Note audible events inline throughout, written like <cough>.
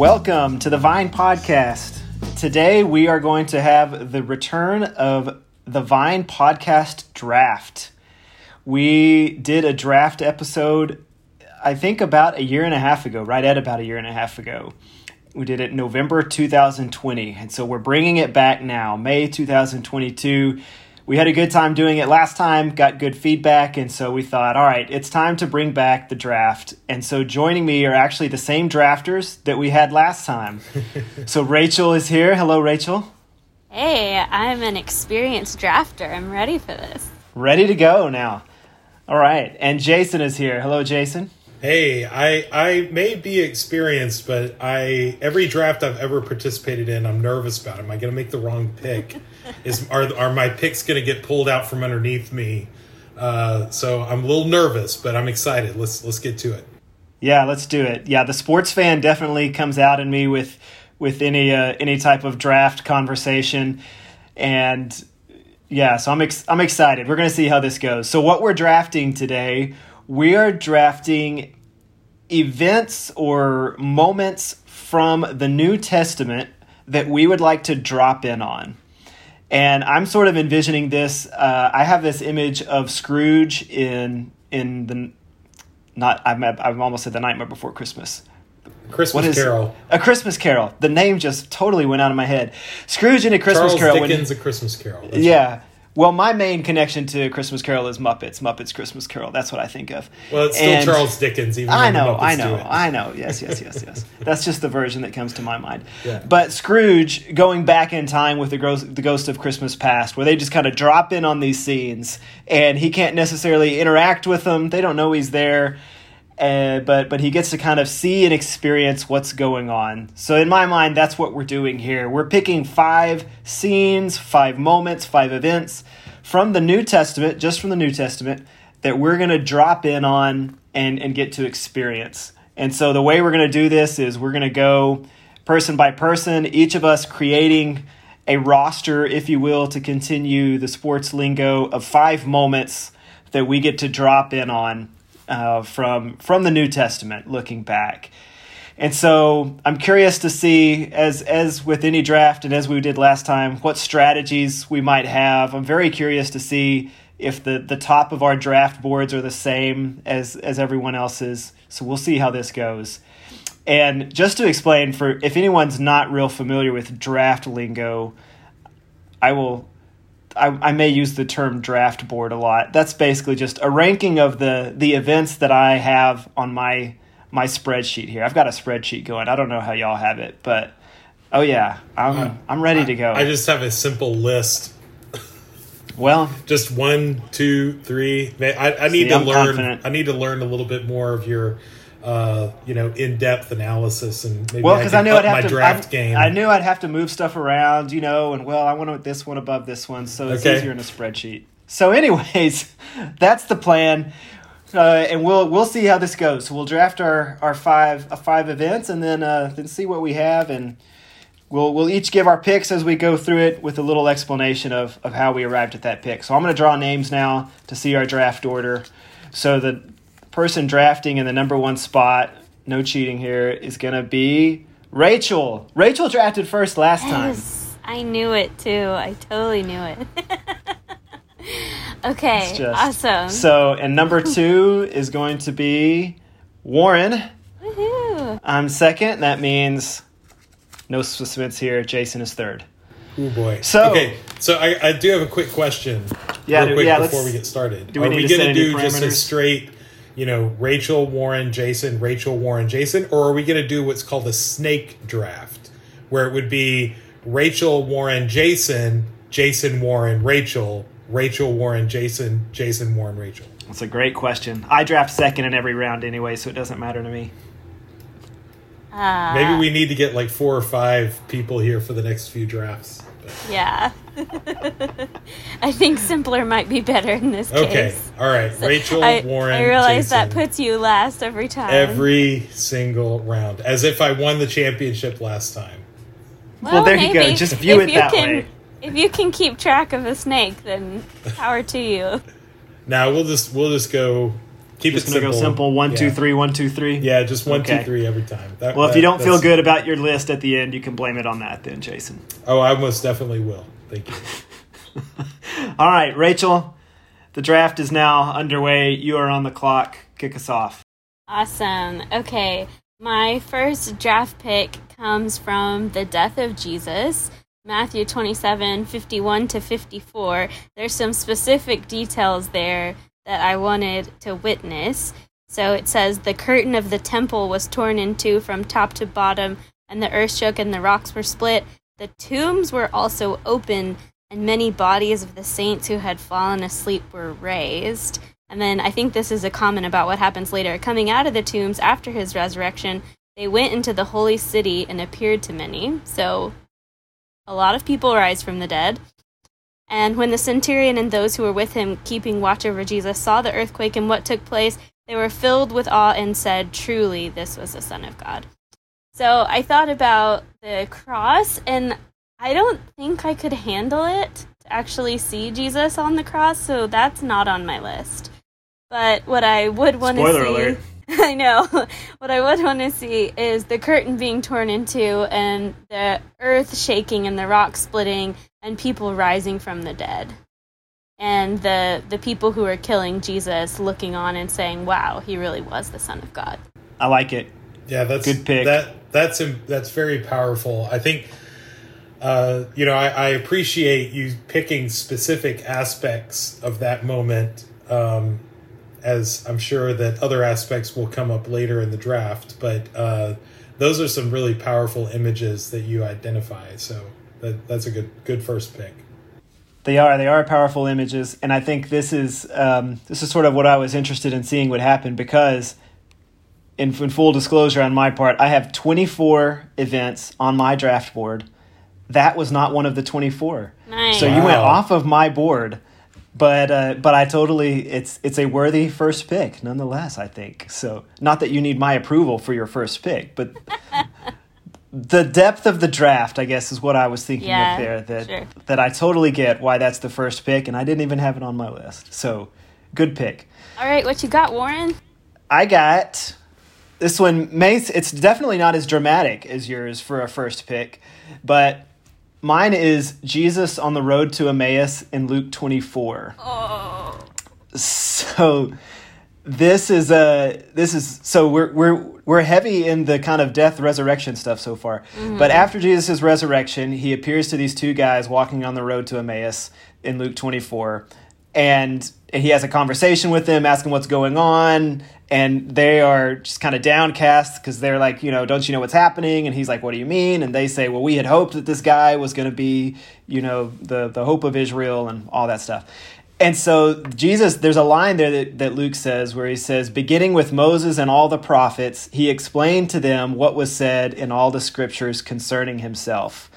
Welcome to the Vine Podcast. Today we are going to have the return of the Vine Podcast Draft. We did a draft episode, I think about a year and a half ago, right at about a year and a half ago. We did it November 2020, and so we're bringing it back now, May 2022 we had a good time doing it last time, got good feedback, and so we thought, all right, it's time to bring back the draft. And so joining me are actually the same drafters that we had last time. <laughs> so Rachel is here. Hello, Rachel. Hey, I'm an experienced drafter. I'm ready for this. Ready to go now. All right. And Jason is here. Hello, Jason. Hey, I I may be experienced, but I every draft I've ever participated in, I'm nervous about. Am I going to make the wrong pick? <laughs> Is are are my picks going to get pulled out from underneath me? Uh, so I'm a little nervous, but I'm excited. Let's let's get to it. Yeah, let's do it. Yeah, the sports fan definitely comes out in me with with any uh, any type of draft conversation, and yeah, so I'm ex- I'm excited. We're gonna see how this goes. So what we're drafting today we are drafting events or moments from the New Testament that we would like to drop in on. And I'm sort of envisioning this. Uh, I have this image of Scrooge in in the not I've, I've almost said the Nightmare Before Christmas. Christmas Carol. A Christmas Carol. The name just totally went out of my head. Scrooge in a Christmas Charles Carol. Dickens' when, A Christmas Carol. That's yeah. Right. Well, my main connection to Christmas Carol is Muppets. Muppets Christmas Carol. That's what I think of. Well, it's still and Charles Dickens. Even I know, I know, I know. Yes, yes, yes, yes. <laughs> That's just the version that comes to my mind. Yeah. But Scrooge going back in time with the ghost, the Ghost of Christmas Past, where they just kind of drop in on these scenes, and he can't necessarily interact with them. They don't know he's there. Uh, but but he gets to kind of see and experience what's going on. So in my mind, that's what we're doing here. We're picking five scenes, five moments, five events from the New Testament, just from the New Testament, that we're going to drop in on and and get to experience. And so the way we're going to do this is we're going to go person by person, each of us creating a roster, if you will, to continue the sports lingo of five moments that we get to drop in on uh, from from the New Testament, looking back. And so I'm curious to see, as as with any draft and as we did last time, what strategies we might have. I'm very curious to see if the, the top of our draft boards are the same as as everyone else's. So we'll see how this goes. And just to explain, for if anyone's not real familiar with draft lingo, I will I, I may use the term draft board a lot. That's basically just a ranking of the the events that I have on my my spreadsheet here. I've got a spreadsheet going. I don't know how y'all have it, but oh yeah, I'm uh, I'm ready to go. I just have a simple list. Well, just one, two, three. I, I need see, to I'm learn. Confident. I need to learn a little bit more of your uh, you know, in depth analysis and maybe well, because I, I, knew I'd have to draft I, game. I knew I'd have to move stuff around, you know, and well, I want to this one above this one, so it's okay. easier in a spreadsheet. So, anyways, <laughs> that's the plan, uh, and we'll we'll see how this goes. So we'll draft our our five uh, five events, and then uh, then see what we have, and we'll we'll each give our picks as we go through it with a little explanation of of how we arrived at that pick. So I'm going to draw names now to see our draft order. So the person drafting in the number one spot, no cheating here, is going to be Rachel. Rachel drafted first last yes, time. I knew it too. I totally knew it. <laughs> okay, just, awesome. So, and number <laughs> two is going to be Warren. Woohoo! I'm second. That means no suspense here. Jason is third. Oh boy. So okay, so I, I do have a quick question. Yeah, real quick yeah, before we get started. Do we Are we going to do just a straight you know, Rachel, Warren, Jason, Rachel, Warren, Jason? Or are we going to do what's called a snake draft, where it would be Rachel, Warren, Jason, Jason, Warren, Rachel, Rachel, Warren, Jason, Jason, Warren, Rachel? That's a great question. I draft second in every round anyway, so it doesn't matter to me. Uh, Maybe we need to get like four or five people here for the next few drafts. Yeah. <laughs> I think simpler might be better in this okay. case. Okay. All right. <laughs> Rachel, I, Warren. I realize Jason. that puts you last every time. Every single round. As if I won the championship last time. Well, well there maybe. you go. Just view if it that can, way. If you can keep track of a snake, then <laughs> power to you. Now we'll just we'll just go Keep Just it gonna simple. go simple. One, Yeah. three, one, two, three. Yeah, just one, two, three every time. That- Well, if you don't feel good about your list at the end, you can blame it on that then, Jason. Oh, I most definitely will. Thank you. <laughs> All right, Rachel, the draft is now underway. You are on the clock. Kick us off. Awesome. Okay. My first draft pick comes from the death of Jesus, Matthew 27 51 to 54. There's some specific details there that I wanted to witness. So it says, The curtain of the temple was torn in two from top to bottom, and the earth shook and the rocks were split. The tombs were also open, and many bodies of the saints who had fallen asleep were raised. And then I think this is a comment about what happens later. Coming out of the tombs after his resurrection, they went into the holy city and appeared to many. So a lot of people rise from the dead. And when the centurion and those who were with him, keeping watch over Jesus, saw the earthquake and what took place, they were filled with awe and said, Truly, this was the Son of God. So I thought about the cross, and I don't think I could handle it to actually see Jesus on the cross, so that's not on my list. But what I would want to see. Alert. <laughs> I know. What I would want to see is the curtain being torn in two and the earth shaking and the rock splitting and people rising from the dead. And the the people who are killing Jesus looking on and saying, "Wow, he really was the son of God." I like it. Yeah, that's Good pick. That that's that's very powerful. I think, uh, you know, I, I appreciate you picking specific aspects of that moment, um, as I'm sure that other aspects will come up later in the draft. But uh, those are some really powerful images that you identify. So that, that's a good good first pick. They are. They are powerful images, and I think this is um, this is sort of what I was interested in seeing would happen because, in, in full disclosure on my part, I have 24 events on my draft board. That was not one of the 24. Nice. So you went off of my board, but uh, but I totally it's it's a worthy first pick nonetheless. I think so. Not that you need my approval for your first pick, but <laughs> the depth of the draft, I guess, is what I was thinking Yeah, of there. That sure. that I totally get why that's the first pick, and I didn't even have it on my list. So good pick. All right, what you got, Warren? I got this one. May it's definitely not as dramatic as yours for a first pick, but mine is Jesus on the road to Emmaus in Luke twenty four. Oh, So this is a this is so we're we're we're heavy in the kind of death resurrection stuff so far. Mm-hmm. But after Jesus' resurrection, he appears to these two guys walking on the road to Emmaus in Luke 24 and he has a conversation with them asking what's going on and they are just kind of downcast because they're like you know don't you know what's happening? And he's like what do you mean? And they say well we had hoped that this guy was going to be you know the the hope of israel and all that stuff. And so Jesus, there's a line there that, that Luke says where he says, beginning with Moses and all the prophets, he explained to them what was said in all the scriptures concerning himself.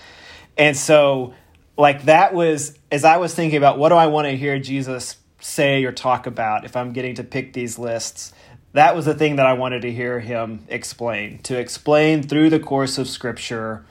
And so, like, that was, as I was thinking about what do I want to hear Jesus say or talk about if I'm getting to pick these lists, that was the thing that I wanted to hear him explain, to explain through the course of scripture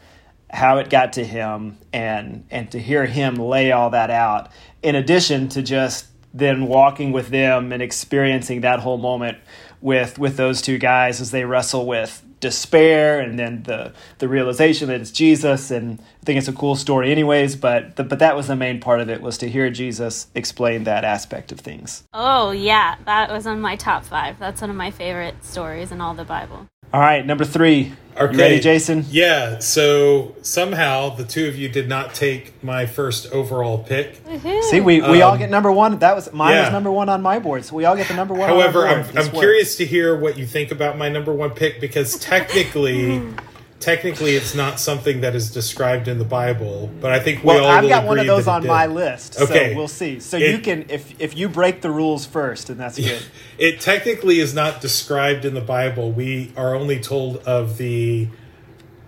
how it got to him and and to hear him lay all that out in addition to just then walking with them and experiencing that whole moment with with those two guys as they wrestle with despair and then the the realization that it's Jesus and I think it's a cool story anyways but the, but that was the main part of it was to hear Jesus explain that aspect of things. oh yeah, that was on my top five. That's one of my favorite stories in all the Bible. All right, number 3. Okay. You ready, Jason? Yeah. So somehow the two of you did not take my first overall pick. Woohoo. See, we, we all Um, get number 1. That was mine was number 1 on my board. So we all get the number 1 However, on our I'm, I'm curious to hear what you think about my number one pick because technically, <laughs> technically, it's not something that is described in the Bible. But I think we Well, all I've got one of those on my list, Okay. so we'll see. So It- you can, if if you break the rules first, and that's good. <laughs> It technically is not described in the Bible. We are only told of the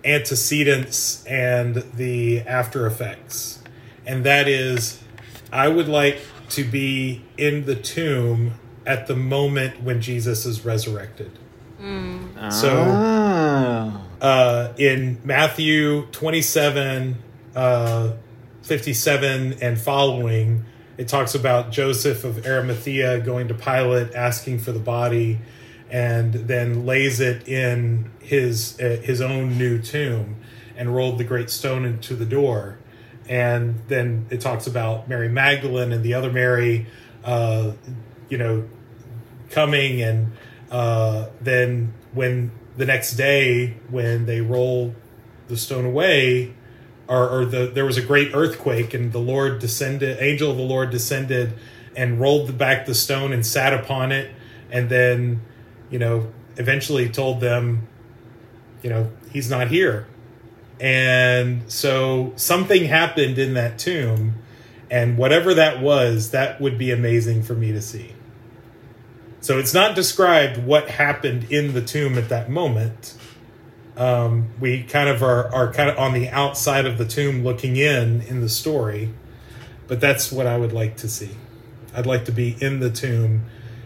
antecedents and the after effects. And that is, I would like to be in the tomb at the moment when Jesus is resurrected. So Oh. uh, in Matthew 27, uh, 57 and following, it talks about Joseph of Arimathea going to Pilate asking for the body, and then lays it in his uh, his own new tomb, and rolled the great stone into the door. And then it talks about Mary Magdalene and the other Mary, uh, you know, coming, and uh, then when the next day when they roll the stone away, or, or the there was a great earthquake and the Lord descended, angel of the Lord descended and rolled back the stone and sat upon it, and then, you know, eventually told them, you know, he's not here. And so something happened in that tomb, and whatever that was, that would be amazing for me to see. So it's not described what happened in the tomb at that moment um, we kind of are, are kind of on the outside of the tomb looking in in the story, but that's what I would like to see. I'd like to be in the tomb.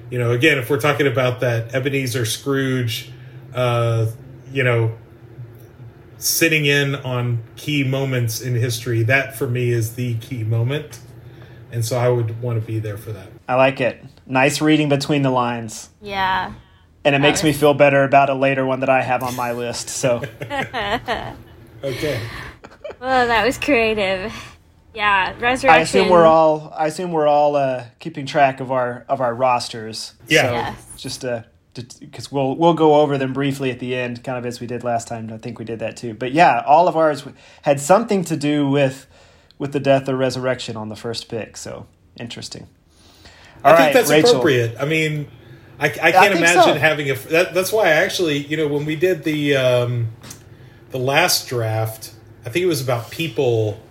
You know, again, if we're talking about that Ebenezer Scrooge, uh, you know, sitting in on key moments in history, that for me is the key moment. And so I would want to be there for that. I like it. Nice reading between the lines. Yeah and it makes me feel better about a later one that I have on my list. So, <laughs> <laughs> okay. Well, that was creative. Yeah, resurrection. I assume we're all. I assume we're all uh, keeping track of our of our rosters. Yeah. So yes. Just uh, because we'll we'll go over them briefly at the end, kind of as we did last time. I think we did that too. But yeah, all of ours had something to do with with the death or resurrection on the first pick. So interesting. I think that's Rachel. appropriate. I mean, I, I can't I imagine so. having a. That, that's why I actually, you know, when we did the um, the last draft, I think it was about people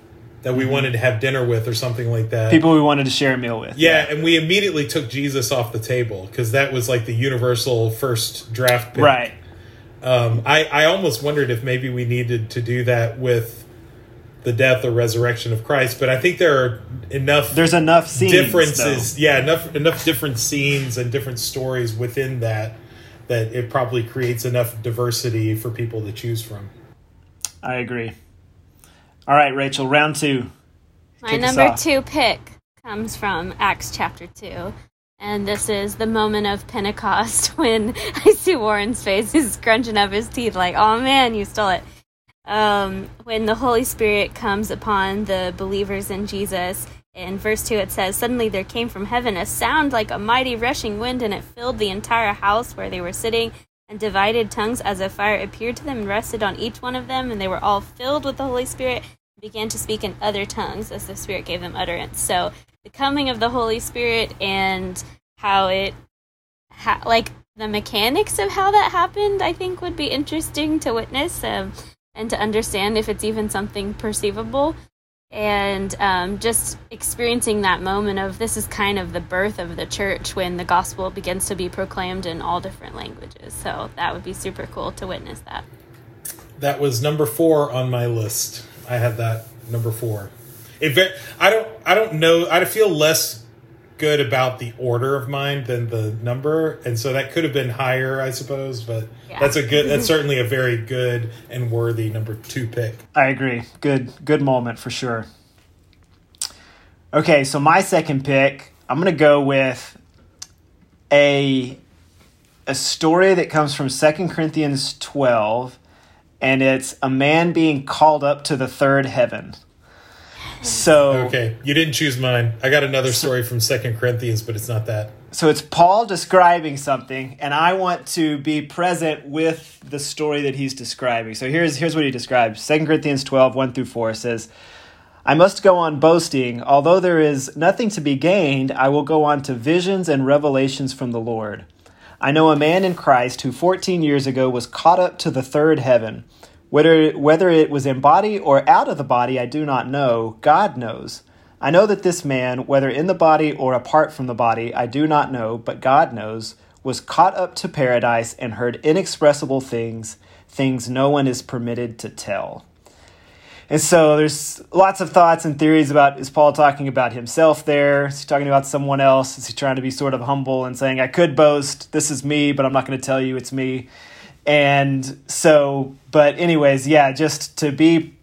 that we mm-hmm. wanted to have dinner with or something like that. People we wanted to share a meal with. Yeah, yeah. and we immediately took Jesus off the table because that was like the universal first draft pick. Right. Um, I I almost wondered if maybe we needed to do that with the death or resurrection of Christ, but I think there are enough there's enough scenes, differences. Though. Yeah, enough enough different scenes and different stories within that that it probably creates enough diversity for people to choose from. I agree. All right, Rachel, round 2. My number 2 pick comes from Acts chapter 2. And this is the moment of Pentecost <laughs> when I see Warren's face. He's scrunching up his teeth like, oh man, you stole it um, when the Holy Spirit comes upon the believers in Jesus. In verse 2, it says, Suddenly there came from heaven a sound like a mighty rushing wind, and it filled the entire house where they were sitting. And divided tongues as a fire appeared to them and rested on each one of them, and they were all filled with the Holy Spirit and began to speak in other tongues as the Spirit gave them utterance. So, the coming of the Holy Spirit and how it, like, the mechanics of how that happened, I think would be interesting to witness. Um, and to understand if it's even something perceivable. And um, just experiencing that moment of this is kind of the birth of the church when the gospel begins to be proclaimed in all different languages. So that would be super cool to witness that. That was number four on my list. I had that number four. It, I don't. I don't know. I feel less good about the order of mine than the number, and so that could have been higher, I suppose. But yeah. that's a good. That's <laughs> certainly a very good and worthy number two pick. I agree. Good, good moment for sure. Okay, so my second pick, I'm gonna go with a a story that comes from Second Corinthians 12, and it's a man being called up to the third heaven. So okay, you didn't choose mine. I got another story from Second Corinthians, but it's not that. So it's Paul describing something, and I want to be present with the story that he's describing. So here's here's what he describes. Second Corinthians 12, 1 through 4 says, I must go on boasting. Although there is nothing to be gained, I will go on to visions and revelations from the Lord. I know a man in Christ who 14 years ago was caught up to the third heaven. Whether, whether it was in body or out of the body, I do not know. God knows. I know that this man, whether in the body or apart from the body, I do not know, but God knows, was caught up to paradise and heard inexpressible things, things no one is permitted to tell. And so there's lots of thoughts and theories about is Paul talking about himself there? Is he talking about someone else? Is he trying to be sort of humble and saying, I could boast, this is me, but I'm not going to tell you it's me? And so but anyways yeah just to be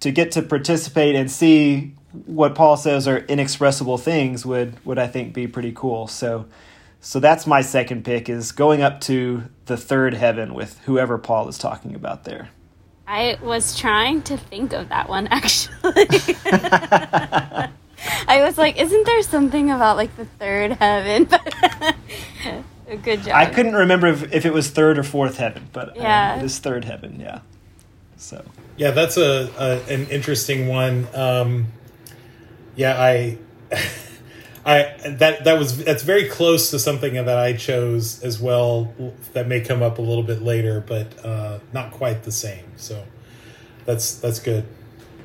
to get to participate and see what Paul says are inexpressible things would would I think be pretty cool. So so that's my second pick is going up to the third heaven with whoever Paul is talking about there. I was trying to think of that one <laughs> actually. <laughs> I was like, isn't there something about like the third heaven? <laughs> Good job. I couldn't remember if, if it was third or fourth heaven, but Yeah. um, it is third heaven. Yeah. So Yeah, that's a, a an interesting one. Um, yeah, I, <laughs> I that that was that's very close to something that I chose as well. That may come up a little bit later, but uh, not quite the same. So that's that's good.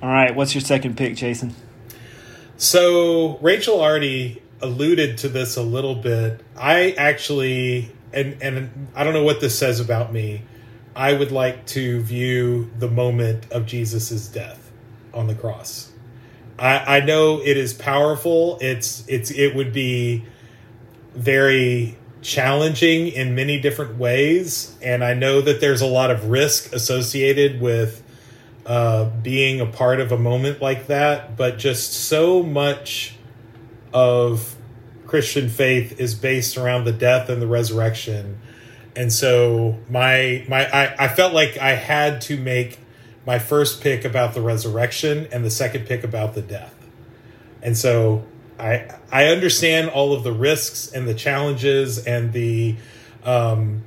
all right, what's your second pick, Jason? So Rachel already alluded to this a little bit. I actually, and and I don't know what this says about me. I would like to view the moment of Jesus's death on the cross. I, I know it is powerful. It's it's it would be very challenging in many different ways, and I know that there's a lot of risk associated with uh, being a part of a moment like that, but just so much of Christian faith is based around the death and the resurrection. And so my my I, I felt like I had to make my first pick about the resurrection and the second pick about the death. And so I I understand all of the risks and the challenges and the um,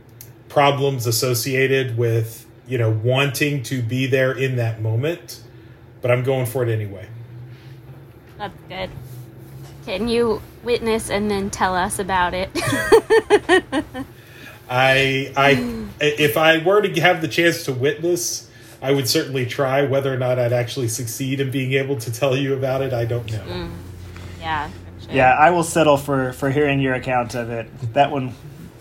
problems associated with you know wanting to be there in that moment, but I'm going for it anyway. That's good. Can you witness and then tell us about it? <laughs> I I if I were to have the chance to witness, I would certainly try. Whether or not I'd actually succeed in being able to tell you about it, I don't know. Mm. yeah. sure. Yeah, I will settle for for hearing your account of it. That one,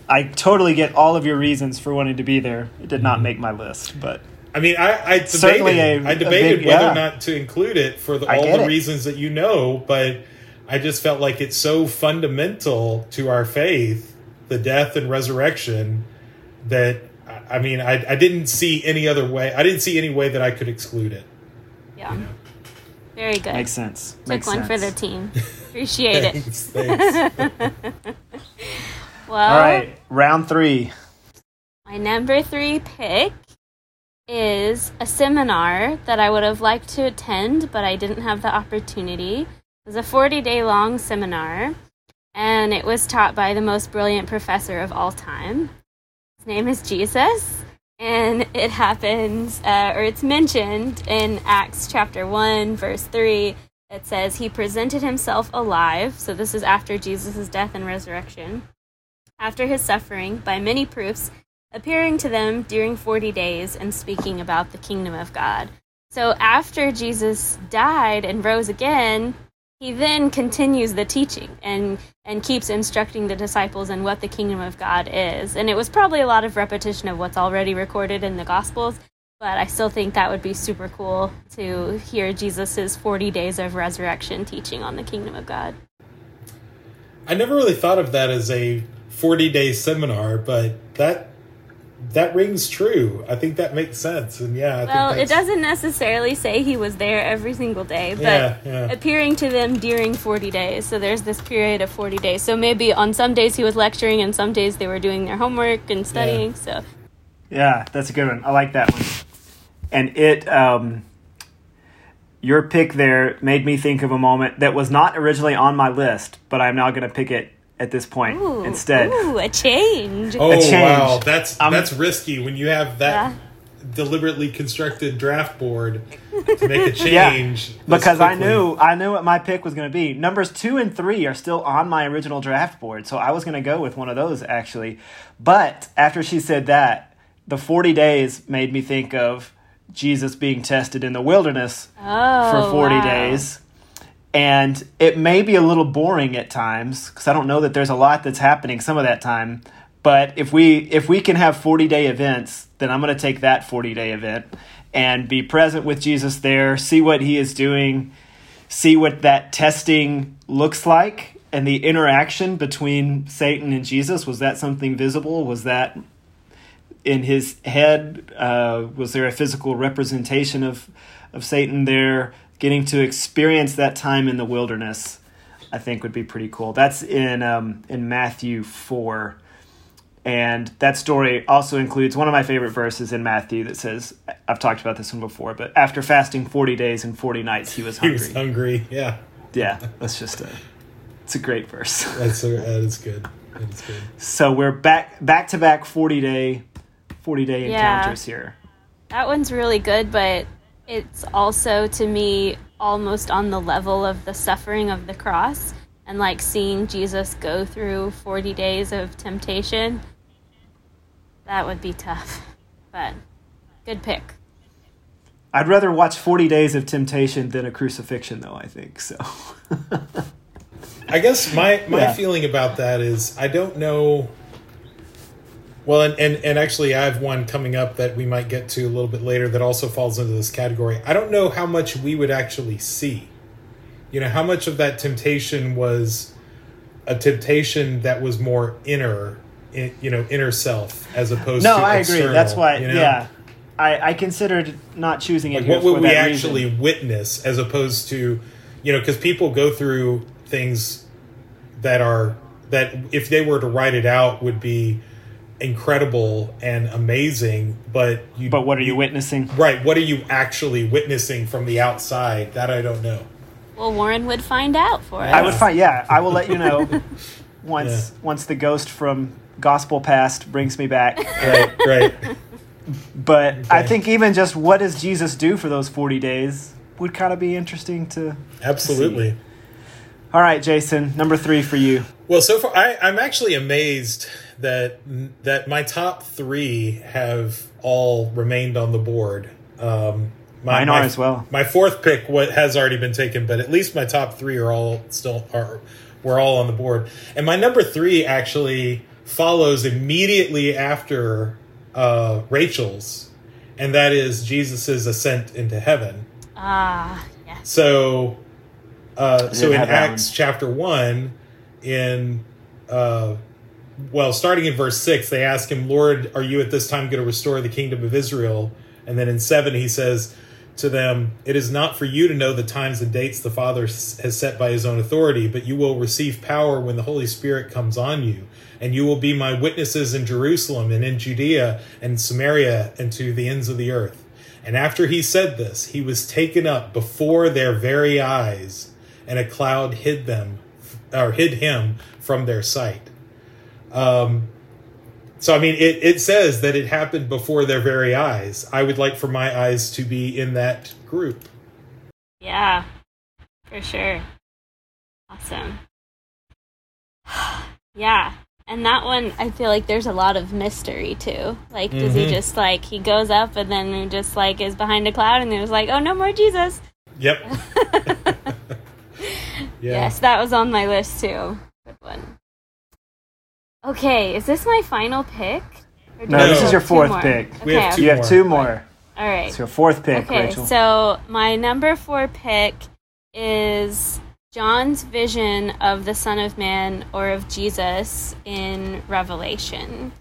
I totally get all of your reasons for wanting to be there. It did not mm-hmm. make my list, but I mean, I, I Certainly debated, a- I a debated big- whether yeah. or not to include it for the, all the it. reasons that you know, but I just felt like it's so fundamental to our faith, the death and resurrection, that I I mean, I, I didn't see any other way. I didn't see any way that I could exclude it. Yeah. Very good. makes sense. Took makes one for the team. Appreciate it. <laughs> Thanks, thanks. <laughs> Well, All right, round three. my number three pick is a seminar that I would have liked to attend, but I didn't have the opportunity. It was a 40 day long seminar, and it was taught by the most brilliant professor of all time. His name is Jesus, and it happens, uh, or it's mentioned in Acts chapter 1, verse 3. It says, He presented himself alive. So this is after Jesus' death and resurrection. After his suffering, by many proofs, appearing to them during 40 days and speaking about the kingdom of God. So after Jesus died and rose again, he then continues the teaching and and keeps instructing the disciples in what the kingdom of God is. And it was probably a lot of repetition of what's already recorded in the gospels, but I still think that would be super cool to hear Jesus's 40 days of resurrection teaching on the kingdom of God. I never really thought of that as a 40 day seminar, but that that rings true. I think that makes sense. And yeah, I Well, think it doesn't necessarily say he was there every single day, but Yeah, yeah. appearing to them during 40 days. So there's this period of 40 days. So maybe on some days he was lecturing and some days they were doing their homework and studying. So Yeah, that's a good one. I like that one. And it, um, your pick there made me think of a moment that was not originally on my list, but I'm now going to pick it at this point ooh, instead. ooh, a change. Oh change. wow, that's Um, that's risky when you have that Yeah. deliberately constructed draft board to make a <laughs> change. Yeah, this because I knew I knew what my pick was going to be. Numbers two and three are still on my original draft board, so I was going to go with one of those actually. But after she said that, the forty days made me think of Jesus being tested in the wilderness Oh, for 40 wow. days. And it may be a little boring at times because I don't know that there's a lot that's happening some of that time. But if we if we can have 40 day events, then I'm going to take that 40 day event and be present with Jesus there, see what he is doing, see what that testing looks like and the interaction between Satan and Jesus. Was that something visible? Was that in his head? Uh, was there a physical representation of of Satan there getting to experience that time in the wilderness, I think would be pretty cool. That's in um, in Matthew four, and that story also includes one of my favorite verses in Matthew that says, "I've talked about this one before, but after fasting forty days and forty nights, he was He hungry." was hungry. Yeah, yeah, that's just a it's a great verse. <laughs> that's a, that is good. That is good. so we're back back to back forty day forty day Yeah. encounters here. That one's really good, but it's also to me almost on the level of the suffering of the cross and like seeing Jesus go through 40 days of temptation. That would be tough. But good pick. I'd rather watch 40 days of temptation than a crucifixion, though, I think. So, <laughs> I guess my my Yeah. feeling about that is I don't know. Well, and, and and actually, I have one coming up that we might get to a little bit later that also falls into this category. I don't know how much we would actually see. You know, how much of that temptation was a temptation that was more inner, i- you know, inner self as opposed no, to No, I agree. That's why, you know? yeah. I, I considered not choosing it Like, what would we actually reason. witness as opposed to, you know, because people go through things that are that if they were to write it out would be incredible and amazing, but you. But what are you witnessing? Right. What are you actually witnessing from the outside? That I don't know. Well, Warren would find out for us. I would find, yeah, I will let you know <laughs> <laughs> once once the ghost from Gospel Past brings me back. <laughs> Right. Right. But I think even just what does Jesus do for those 40 days would kind of be interesting to. Absolutely. All right, Jason, number three for you. Well, so far I, I'm actually amazed that that my top three have all remained on the board. Um, my, Mine my- as well. My fourth pick what has already been taken, but at least my top three are all still are we're all on the board. And my number three actually follows immediately after uh, Rachel's, and that is Jesus' ascent into heaven. Ah, yes. So, uh, so in Acts one. chapter one, in uh, well, starting in verse six, they ask him, "Lord, are you at this time going to restore the kingdom of Israel?" And then in seven, he says to them, "It is not for you to know the times and dates the Father has set by His own authority, but you will receive power when the Holy Spirit comes on you." And you will be my witnesses in Jerusalem and in Judea and Samaria and to the ends of the earth. And after he said this, he was taken up before their very eyes, and a cloud hid them, or hid him from their sight. Um, so I mean, it, it says that it happened before their very eyes. I would like for my eyes to be in that group. Yeah, for sure. Awesome. <sighs> yeah. And that one, I feel like there's a lot of mystery too. Like, does he Mhm. just like he goes up and then he just like is behind a cloud and there's like, oh, no more Jesus. Yep. <laughs> yeah. Yes, that was on my list too. Good one. Okay, is this my final pick? Or do No, I this have is your two fourth more? pick. We have two You have more. two more. All right. It's your fourth pick, Okay, Rachel. so my number four pick is John's vision of the Son of Man or of Jesus in Revelation.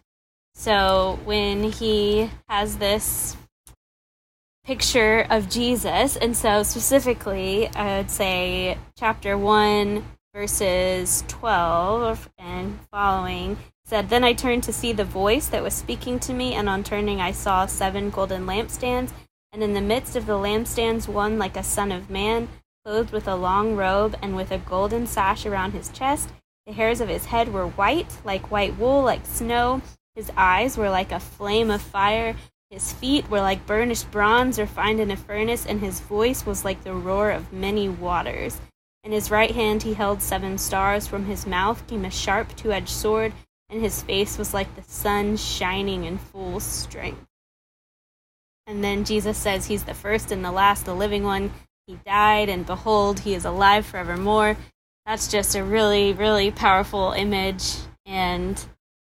So when he has this picture of Jesus, and so specifically, I would say chapter 1, verses 12 and following said, Then I turned to see the voice that was speaking to me, and on turning, I saw seven golden lampstands, and in the midst of the lampstands, one like a son of man, clothed with a long robe and with a golden sash around his chest. The hairs of his head were white, like white wool, like snow. His eyes were like a flame of fire. His feet were like burnished bronze refined in a furnace, and his voice was like the roar of many waters. In his right hand he held seven stars. From his mouth came a sharp two edged sword, and his face was like the sun shining in full strength. And then Jesus says he's the first and the last, the living one. He died, and behold, he is alive forevermore. That's just a really, really powerful image, and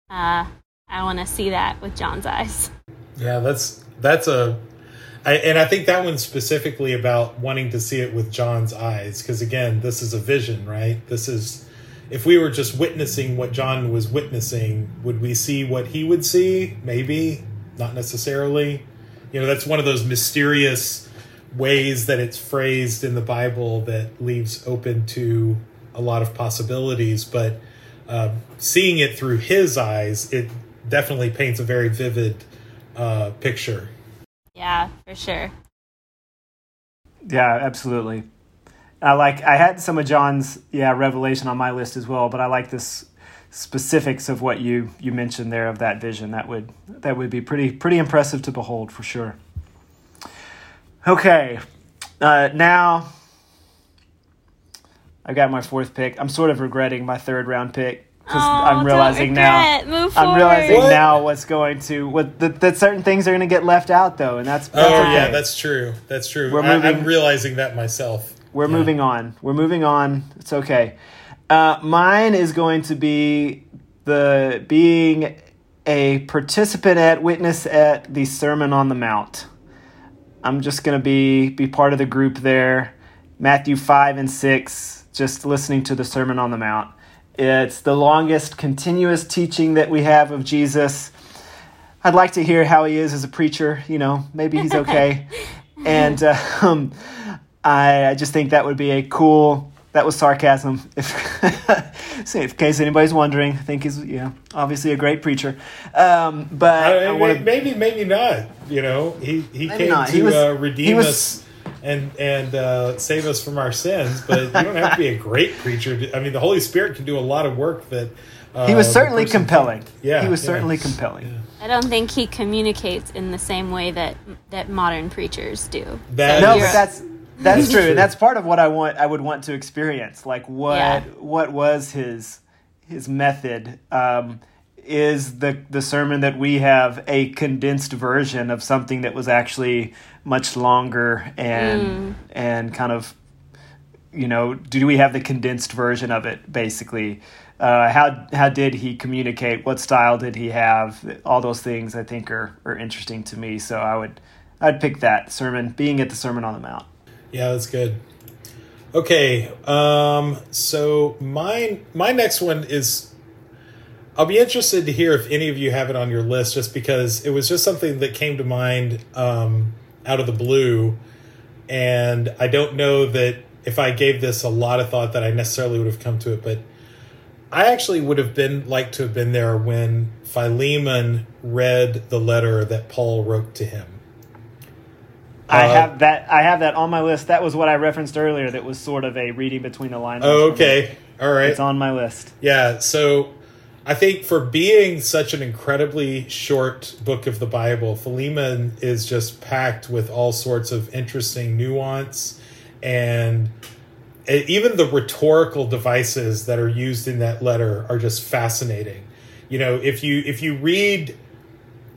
uh, I want to see that with John's eyes. Yeah, that's that's a, I, and I think that one's specifically about wanting to see it with John's eyes because again, this is a vision, right? This is, if we were just witnessing what John was witnessing, would we see what he would see? Maybe, not necessarily. You know, that's one of those mysterious ways that it's phrased in the Bible that leaves open to a lot of possibilities. But uh, seeing it through his eyes, it definitely paints a very vivid uh, picture. Yeah, for sure. Yeah, absolutely. I like. I had some of John's yeah revelation on my list as well, but I like this specifics of what you you mentioned there of that vision. That would that would be pretty pretty impressive to behold for sure. Okay, uh, now I've got my fourth pick. I'm sort of regretting my third round pick because Oh, I'm realizing now. Move I'm realizing What? now what's going to what that, that certain things are going to get left out though, and that's, that's oh okay. yeah, that's true. That's true. We're I, moving- I'm realizing that myself. We're Yeah. moving on. We're moving on. It's okay. Uh, mine is going to be the being a participant at witness at the Sermon on the Mount. I'm just going to be be part of the group there. Matthew 5 and 6 just listening to the Sermon on the Mount. It's the longest continuous teaching that we have of Jesus. I'd like to hear how he is as a preacher, you know, maybe he's okay. <laughs> and uh, um, I, I just think that would be a cool. That was sarcasm. <laughs> If, so in case anybody's wondering, I think he's yeah, obviously a great preacher. Um, but I, I, want to maybe, maybe not. You know, he he came not. to He was- uh, he redeem was- us and and uh, save us from our sins. But you don't have to be a great preacher. to- I mean, the Holy Spirit can do a lot of work that. Uh, he was certainly person- compelling. Yeah, he was yeah. certainly compelling. I don't think he communicates in the same way that that modern preachers do. That no, but that's that's true, true. and that's part of what I want. I would want to experience, like what Yeah. what was his his method. Um, is the the sermon that we have a condensed version of something that was actually much longer and and kind of you know do we have the condensed version of it basically? Uh, how how did he communicate? What style did he have? All those things i think are, are interesting to me. So i would i'd pick that sermon being at the sermon on the mount. Yeah, that's good. Okay, um, so mine my next one is I'll be interested to hear if any of you have it on your list just because it was just something that came to mind um, out of the blue and I don't know that if I gave this a lot of thought that I necessarily would have come to it, but I actually would have been like to have been there when Philemon read the letter that Paul wrote to him. i Uh, have that i have that on my list that was what i referenced earlier that was sort of a reading between the lines Oh, okay. All right. it's on my list Yeah, so I think for being such an incredibly short book of the Bible, Philemon is just packed with all sorts of interesting nuance and even the rhetorical devices that are used in that letter are just fascinating. You know, if you if you read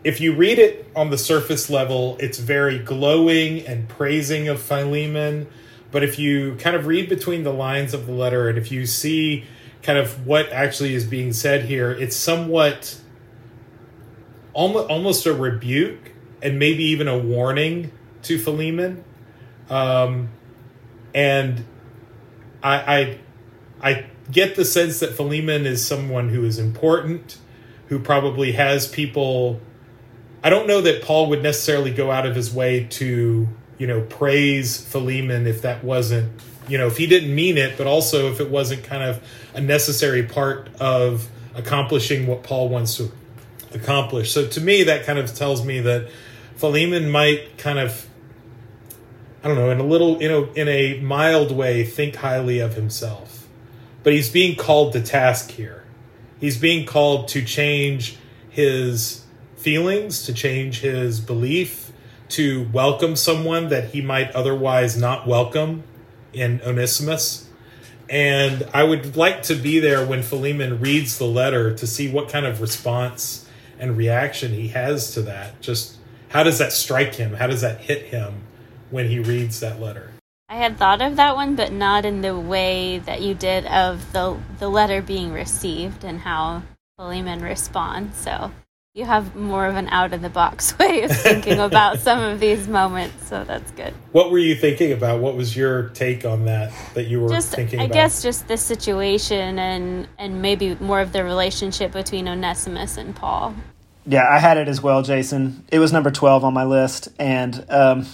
if you read it on the surface level, it's very glowing and praising of Philemon. But if you kind of read between the lines of the letter and if you see kind of what actually is being said here, it's somewhat almost, almost a rebuke and maybe even a warning to Philemon. Um, and I, I, I get the sense that Philemon is someone who is important, who probably has people. I don't know that Paul would necessarily go out of his way to, you know, praise Philemon if that wasn't, you know, if he didn't mean it, but also if it wasn't kind of a necessary part of accomplishing what Paul wants to accomplish. So to me, that kind of tells me that Philemon might kind of, I don't know, in a little, you know, in a mild way, think highly of himself. But he's being called to task here. He's being called to change his feelings, to change his belief, to welcome someone that he might otherwise not welcome in Onesimus. And I would like to be there when Philemon reads the letter to see what kind of response and reaction he has to that. Just how does that strike him? How does that hit him when he reads that letter? I had thought of that one, but not in the way that you did of the the letter being received and how Philemon responds. So you have more of an out of the box <laughs> way of thinking about some of these moments. So that's good. What were you thinking about? What was your take on that that you were Just thinking I about? guess just the situation and and maybe more of the relationship between Onesimus and Paul. Yeah, I had it as well, Jason. It was number 12 on my list. And um,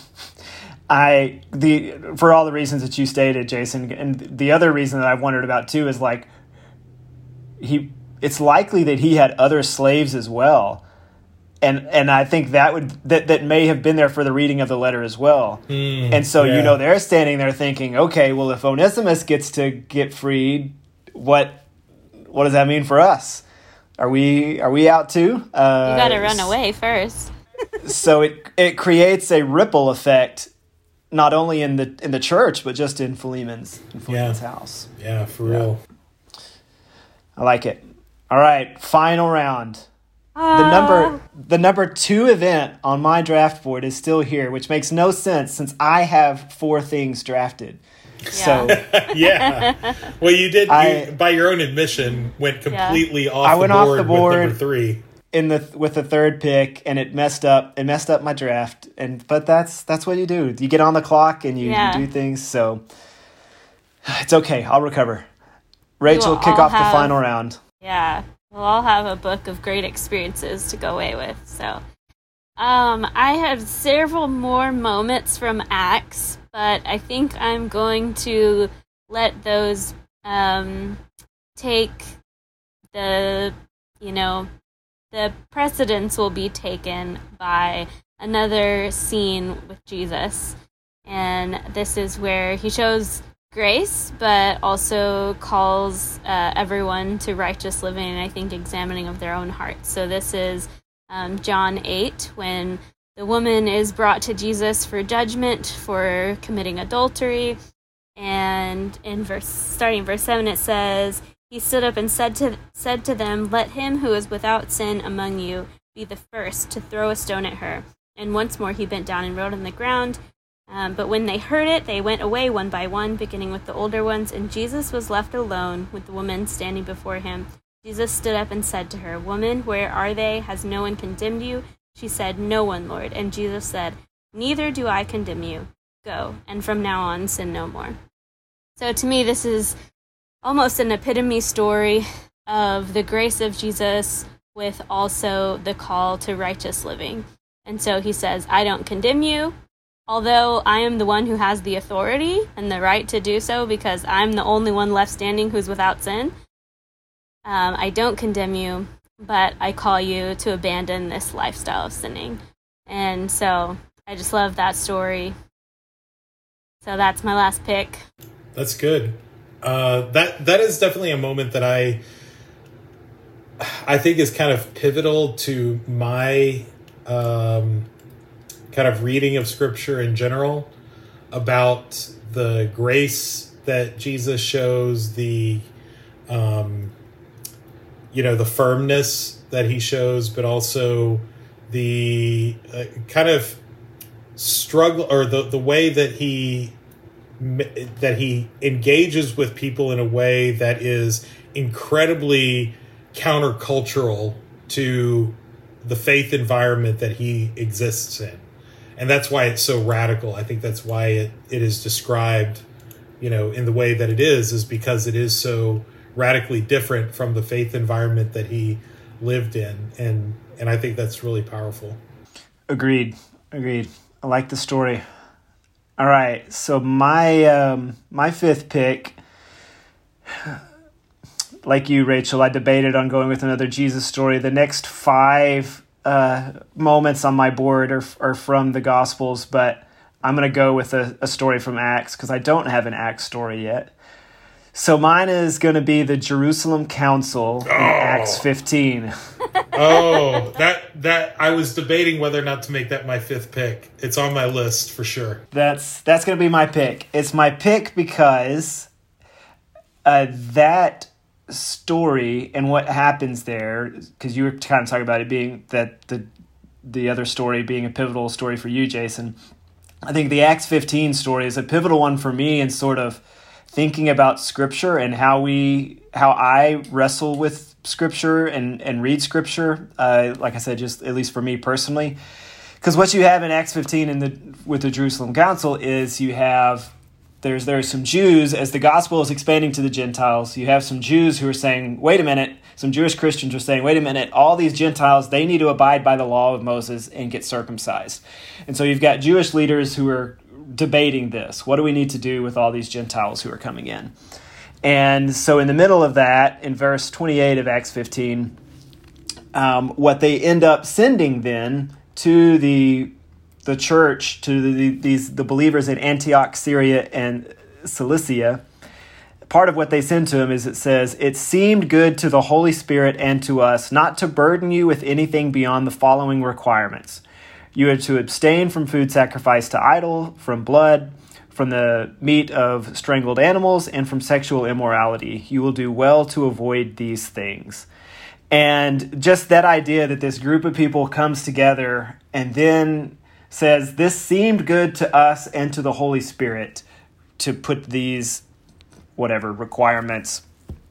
I the for all the reasons that you stated, Jason, and the other reason that I've wondered about too is like he. It's likely that he had other slaves as well, and and I think that would that that may have been there for the reading of the letter as well. Mm, and so yeah. you know they're standing there thinking, okay, well if Onesimus gets to get freed, what what does that mean for us? Are we are we out too? Uh, You got to run away first. <laughs> so it it creates a ripple effect, not only in the in the church but just in Philemon's in Philemon's house. Yeah, for Yeah. real. I like it. All right, final round. The Ah. number the number two event on my draft board is still here, which makes no sense since I have four things drafted. So <laughs> yeah. Well, you did, I- you, by your own admission, went completely off, I the went off board the with number three. in the with the third pick, and it messed up. It messed up my draft, and but that's that's what you do. You get on the clock and you, Yeah. you do things. So <sighs> it's okay. I'll recover. Rachel, kick all off the final round. Yeah, we'll all have a book of great experiences to go away with. So, um, I have several more moments from Acts, but I think I'm going to let those um, take the, you know, the precedence will be taken by another scene with Jesus. And this is where he shows grace, but also calls uh, everyone to righteous living and I think examining of their own hearts. So this is um, John 8 when the woman is brought to Jesus for judgment for committing adultery. And in verse starting verse 7 it says, He stood up and said to said to them, Let him who is without sin among you be the first to throw a stone at her. And once more he bent down and wrote on the ground. Um, but when they heard it, they went away one by one, beginning with the older ones, and Jesus was left alone with the woman standing before him. Jesus stood up and said to her, Woman, where are they? Has no one condemned you? She said, No one, Lord. And Jesus said, Neither do I condemn you. Go, and from now on sin no more. So to me, this is almost an epitome story of the grace of Jesus with also the call to righteous living. And so he says, I don't condemn you, although I am the one who has the authority and the right to do so because I'm the only one left standing who's without sin. Um, I don't condemn you, but I call you to abandon this lifestyle of sinning. And so I just love that story. So that's my last pick. That's good. Uh, that that is definitely a moment that I I think is kind of pivotal to my um, kind of reading of Scripture in general about the grace that Jesus shows, the um, you know the firmness that he shows, but also the uh, kind of struggle or the the way that he that he engages with people in a way that is incredibly countercultural to the faith environment that he exists in and that's why it's so radical i think that's why it, it is described you know in the way that it is is because it is so radically different from the faith environment that he lived in and and i think that's really powerful Agreed. Agreed. I like the story. All right. So my um, my fifth pick, <sighs> like you, Rachel, I debated on going with another Jesus story. The next five uh, moments on my board are are from the Gospels, but I'm going to go with a, a story from Acts because I don't have an Acts story yet. So mine is going to be the Jerusalem Council in Acts 15. <laughs> oh that that i was debating whether or not to make that my fifth pick it's on my list for sure That's that's gonna be my pick. It's my pick because uh, that story and what happens there, because you were kind of talking about it being that the the other story being a pivotal story for you, Jason. I think the Acts 15 story is a pivotal one for me in sort of thinking about scripture and how we how I wrestle with scripture and and read scripture. Uh, like I said, just at least for me personally, because what you have in Acts 15 in the with the Jerusalem Council is you have there's there are some Jews as the gospel is expanding to the Gentiles. You have some Jews who are saying, "Wait a minute." Some Jewish Christians are saying, "Wait a minute! All these Gentiles they need to abide by the law of Moses and get circumcised." And so you've got Jewish leaders who are debating this. What do we need to do with all these Gentiles who are coming in? And so, in the middle of that, in verse 28 of Acts 15, um, what they end up sending then to the the church, to the, these the believers in Antioch, Syria, and Cilicia, part of what they send to him is it says, It seemed good to the Holy Spirit and to us not to burden you with anything beyond the following requirements. You are to abstain from food sacrificed to idol, from blood, from the meat of strangled animals, and from sexual immorality. You will do well to avoid these things. And just that idea that this group of people comes together and then says, This seemed good to us and to the Holy Spirit to put these, whatever, requirements,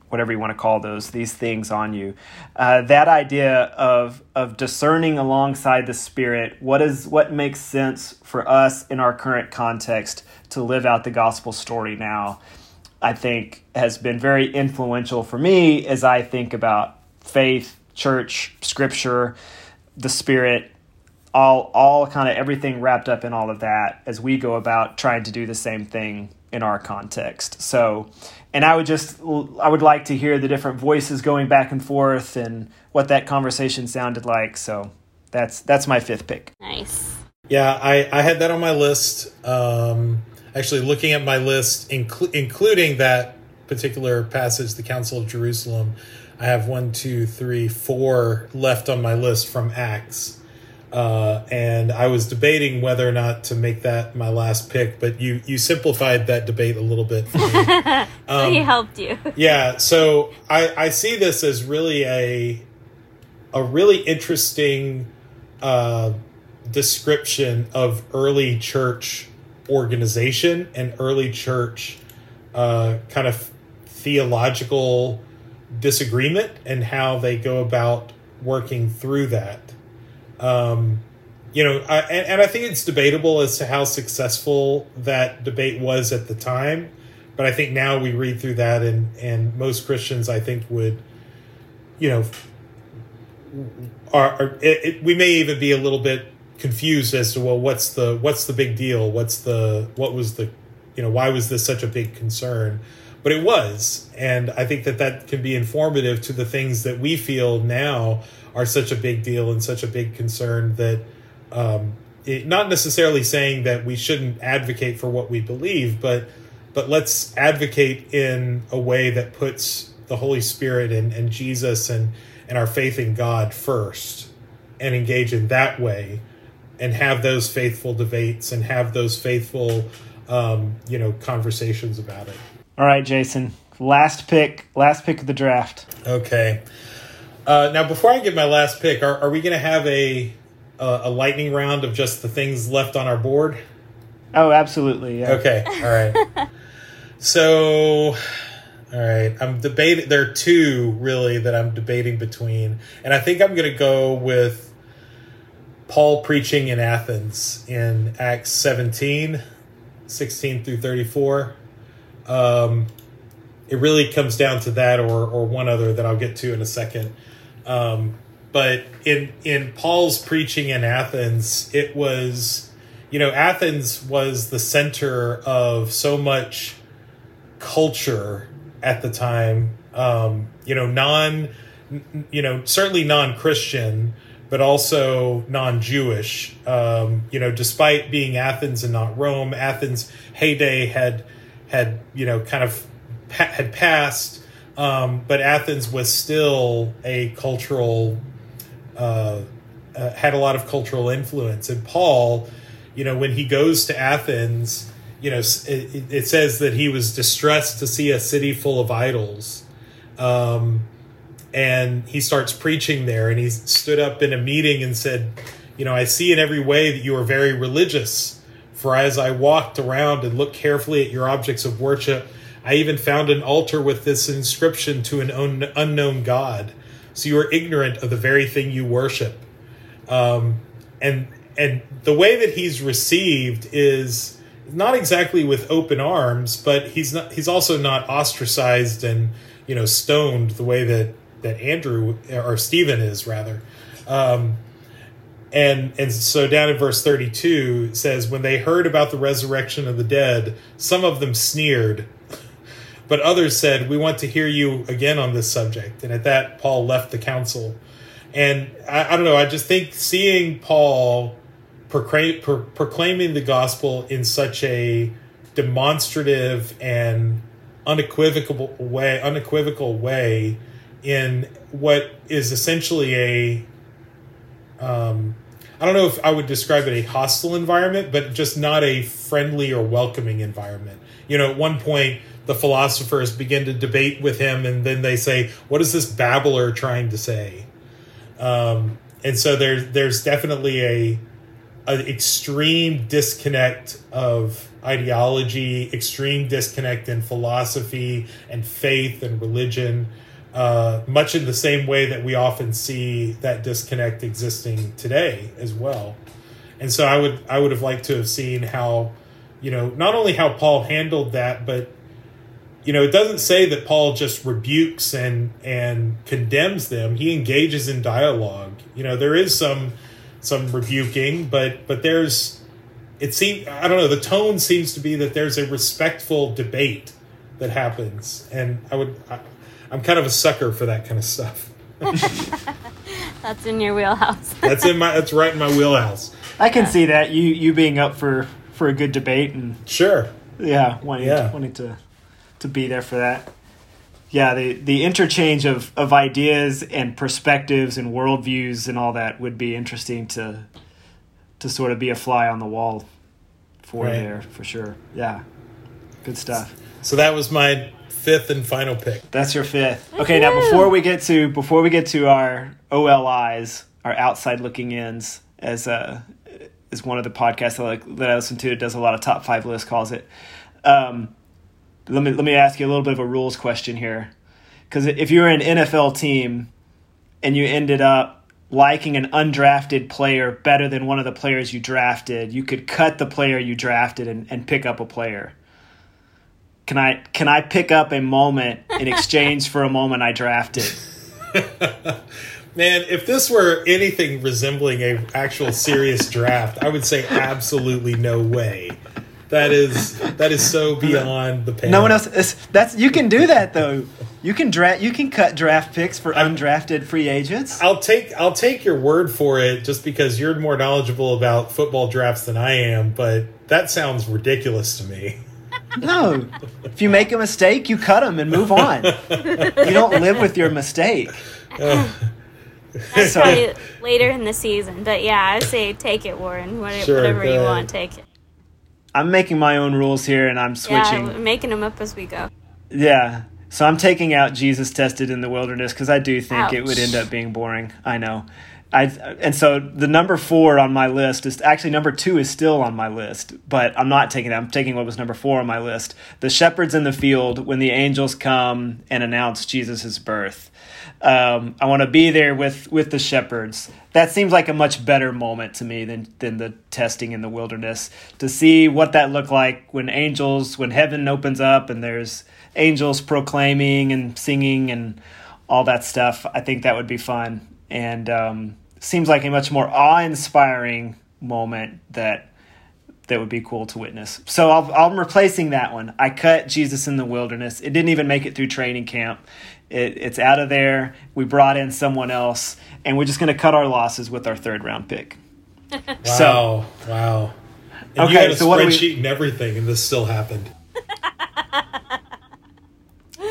whatever you want to call those, these things on you. Uh, that idea of, of discerning alongside the Spirit what is what makes sense for us in our current context to live out the gospel story now, I think has been very influential for me as I think about faith, church, scripture, the Spirit, all all kind of everything wrapped up in all of that as we go about trying to do the same thing in our context. So, and I would just I would like to hear the different voices going back and forth and what that conversation sounded like. So, that's that's my fifth pick. Nice. Yeah, I I had that on my list. Um actually looking at my list inclu- including that particular passage the Council of Jerusalem, I have one, two, three, four left on my list from Acts. Uh, and I was debating whether or not to make that my last pick, but you you simplified that debate a little bit for <laughs> so Um, he helped you. yeah, so I, I see this as really a a really interesting uh, description of early church organization and early church uh, kind of theological disagreement and how they go about working through that. Um, you know, I, and, and I think it's debatable as to how successful that debate was at the time. But I think now we read through that, and and most Christians, I think, would, you know, are, are it, it, we may even be a little bit confused as to well, what's the what's the big deal? What's the what was the, you know, why was this such a big concern? But it was, and I think that that can be informative to the things that we feel now are such a big deal and such a big concern that. Um, it, not necessarily saying that we shouldn't advocate for what we believe, but but let's advocate in a way that puts the Holy Spirit and, and Jesus and, and our faith in God first and engage in that way and have those faithful debates and have those faithful um, you know conversations about it. All right, Jason. Last pick, last pick of the draft. Okay. Uh, now, before I give my last pick, are, are we going to have a, a a lightning round of just the things left on our board? Oh, absolutely. Yeah. Okay. All right. <laughs> so, all right. I'm debating. There are two really that I'm debating between, and I think I'm going to go with Paul preaching in Athens in Acts 17, 16 through 34. Um, it really comes down to that, or or one other that I'll get to in a second. Um, but in in Paul's preaching in Athens, it was, you know, Athens was the center of so much culture at the time. Um, you know, non, you know, certainly non-Christian, but also non-Jewish. Um, you know, despite being Athens and not Rome, Athens' heyday had had you know kind of pa- had passed, um, but Athens was still a cultural uh, uh, had a lot of cultural influence. And Paul, you know, when he goes to Athens, you know, it, it says that he was distressed to see a city full of idols. Um, and he starts preaching there, and he stood up in a meeting and said, You know, I see in every way that you are very religious. For as I walked around and looked carefully at your objects of worship, I even found an altar with this inscription to an un- unknown God. So you are ignorant of the very thing you worship. Um, and and the way that he's received is not exactly with open arms, but he's not he's also not ostracized and you know stoned the way that that Andrew or Stephen is rather. Um, and and so down in verse 32 it says when they heard about the resurrection of the dead some of them sneered but others said we want to hear you again on this subject and at that paul left the council and i, I don't know i just think seeing paul pro, proclaiming the gospel in such a demonstrative and unequivocal way unequivocal way in what is essentially a um, I don't know if I would describe it a hostile environment, but just not a friendly or welcoming environment. You know, at one point, the philosophers begin to debate with him, and then they say, "What is this babbler trying to say?" Um, and so there's there's definitely a an extreme disconnect of ideology, extreme disconnect in philosophy and faith and religion uh, much in the same way that we often see that disconnect existing today as well. And so I would I would have liked to have seen how, you know, not only how Paul handled that, but you know, it doesn't say that Paul just rebukes and and condemns them. He engages in dialogue. You know, there is some some rebuking, but but there's it seems I don't know, the tone seems to be that there's a respectful debate that happens. And I would I, I'm kind of a sucker for that kind of stuff. <laughs> that's in your wheelhouse. <laughs> that's in my. That's right in my wheelhouse. I can yeah. see that you you being up for for a good debate and sure. Yeah, wanting yeah. wanting to to be there for that. Yeah, the the interchange of of ideas and perspectives and worldviews and all that would be interesting to to sort of be a fly on the wall for right. there for sure. Yeah, good stuff. So that was my fifth and final pick. That's your fifth. Okay, now before we get to before we get to our OLIs, our outside looking ins, as uh is one of the podcasts that I, like, that I listen to. It does a lot of top five lists, calls it. Um, let me let me ask you a little bit of a rules question here, because if you're an NFL team and you ended up liking an undrafted player better than one of the players you drafted, you could cut the player you drafted and, and pick up a player can I can I pick up a moment in <laughs> exchange for a moment I drafted? <laughs> Man, if this were anything resembling a actual serious draft, I would say absolutely no way. That is that is so <laughs> beyond the pale. No one else. Is, that's you can do that though. You can draft. You can cut draft picks for undrafted free agents. I'll take I'll take your word for it, just because you're more knowledgeable about football drafts than I am. But that sounds ridiculous to me. <laughs> No. If you make a mistake, you cut them and move on. you don't <laughs> live with your mistake. That's so, later in the season. But yeah, I say take it, Warren. Whatever, sure, whatever you want, take it. I'm making my own rules here and I'm switching. Yeah, making them up as we go. Yeah. So I'm taking out Jesus tested in the wilderness because I do think Ouch. it would end up being boring. I know. I and so the number four on my list is actually number two is still on my list, but I'm not taking that. I'm taking what was number four on my list. The shepherds in the field when the angels come and announce Jesus' birth. Um, I want to be there with with the shepherds. That seems like a much better moment to me than than the testing in the wilderness. To see what that looked like when angels, when heaven opens up and there's angels proclaiming and singing and all that stuff. I think that would be fun and um, seems like a much more awe-inspiring moment that that would be cool to witness. So i am replacing that one. I cut Jesus in the wilderness. It didn't even make it through training camp. It, it's out of there. We brought in someone else, and we're just going to cut our losses with our third round pick. <laughs> wow! So, wow! And okay, you had a so spreadsheet we... and everything, and this still happened. <laughs>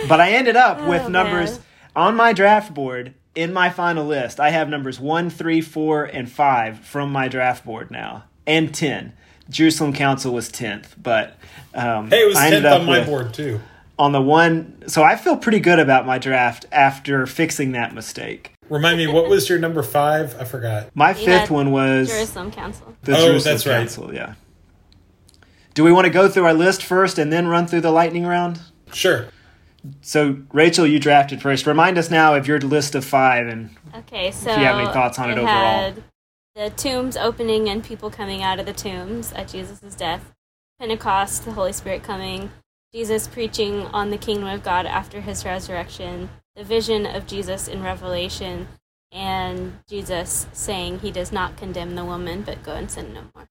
but I ended up with oh, numbers man. on my draft board in my final list, I have numbers one, three, four, and five from my draft board now, and ten. Jerusalem Council was tenth, but um, hey, it was tenth on my board too. On the one, so I feel pretty good about my draft after fixing that mistake. Remind me, what was your number five? I forgot. My you fifth one was Jerusalem Council. The oh, Jerusalem that's Council, right. Yeah. Do we want to go through our list first and then run through the lightning round? Sure. So Rachel, you drafted first. Remind us now of your list of five, and okay, so if you have any thoughts on it, it overall. the tombs opening and people coming out of the tombs at Jesus' death, Pentecost, the Holy Spirit coming, Jesus preaching on the kingdom of God after his resurrection, the vision of Jesus in Revelation, and Jesus saying he does not condemn the woman, but go and sin no more.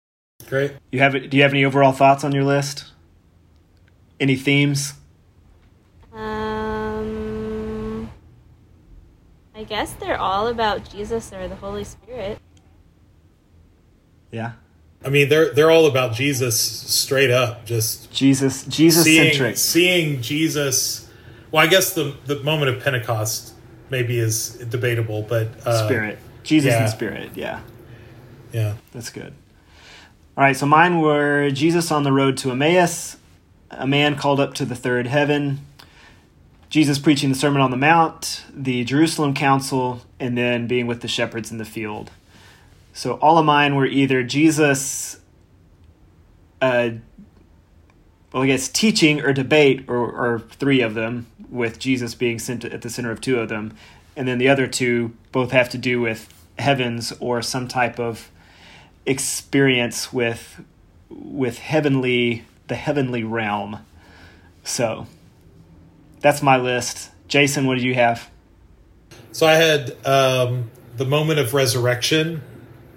Great. You have do you have any overall thoughts on your list? Any themes? Um, I guess they're all about Jesus or the Holy Spirit. Yeah. I mean, they're they're all about Jesus straight up. Just Jesus Jesus seeing centric. seeing Jesus. Well, I guess the the moment of Pentecost maybe is debatable, but uh, Spirit. Jesus yeah. and spirit. Yeah. Yeah. That's good. All right, so mine were Jesus on the road to Emmaus, a man called up to the third heaven, Jesus preaching the Sermon on the Mount, the Jerusalem Council, and then being with the shepherds in the field. So all of mine were either Jesus, uh, well, I guess teaching or debate, or, or three of them, with Jesus being sent at the center of two of them. And then the other two both have to do with heavens or some type of experience with with heavenly the heavenly realm. So that's my list. Jason, what do you have? So I had um, the moment of resurrection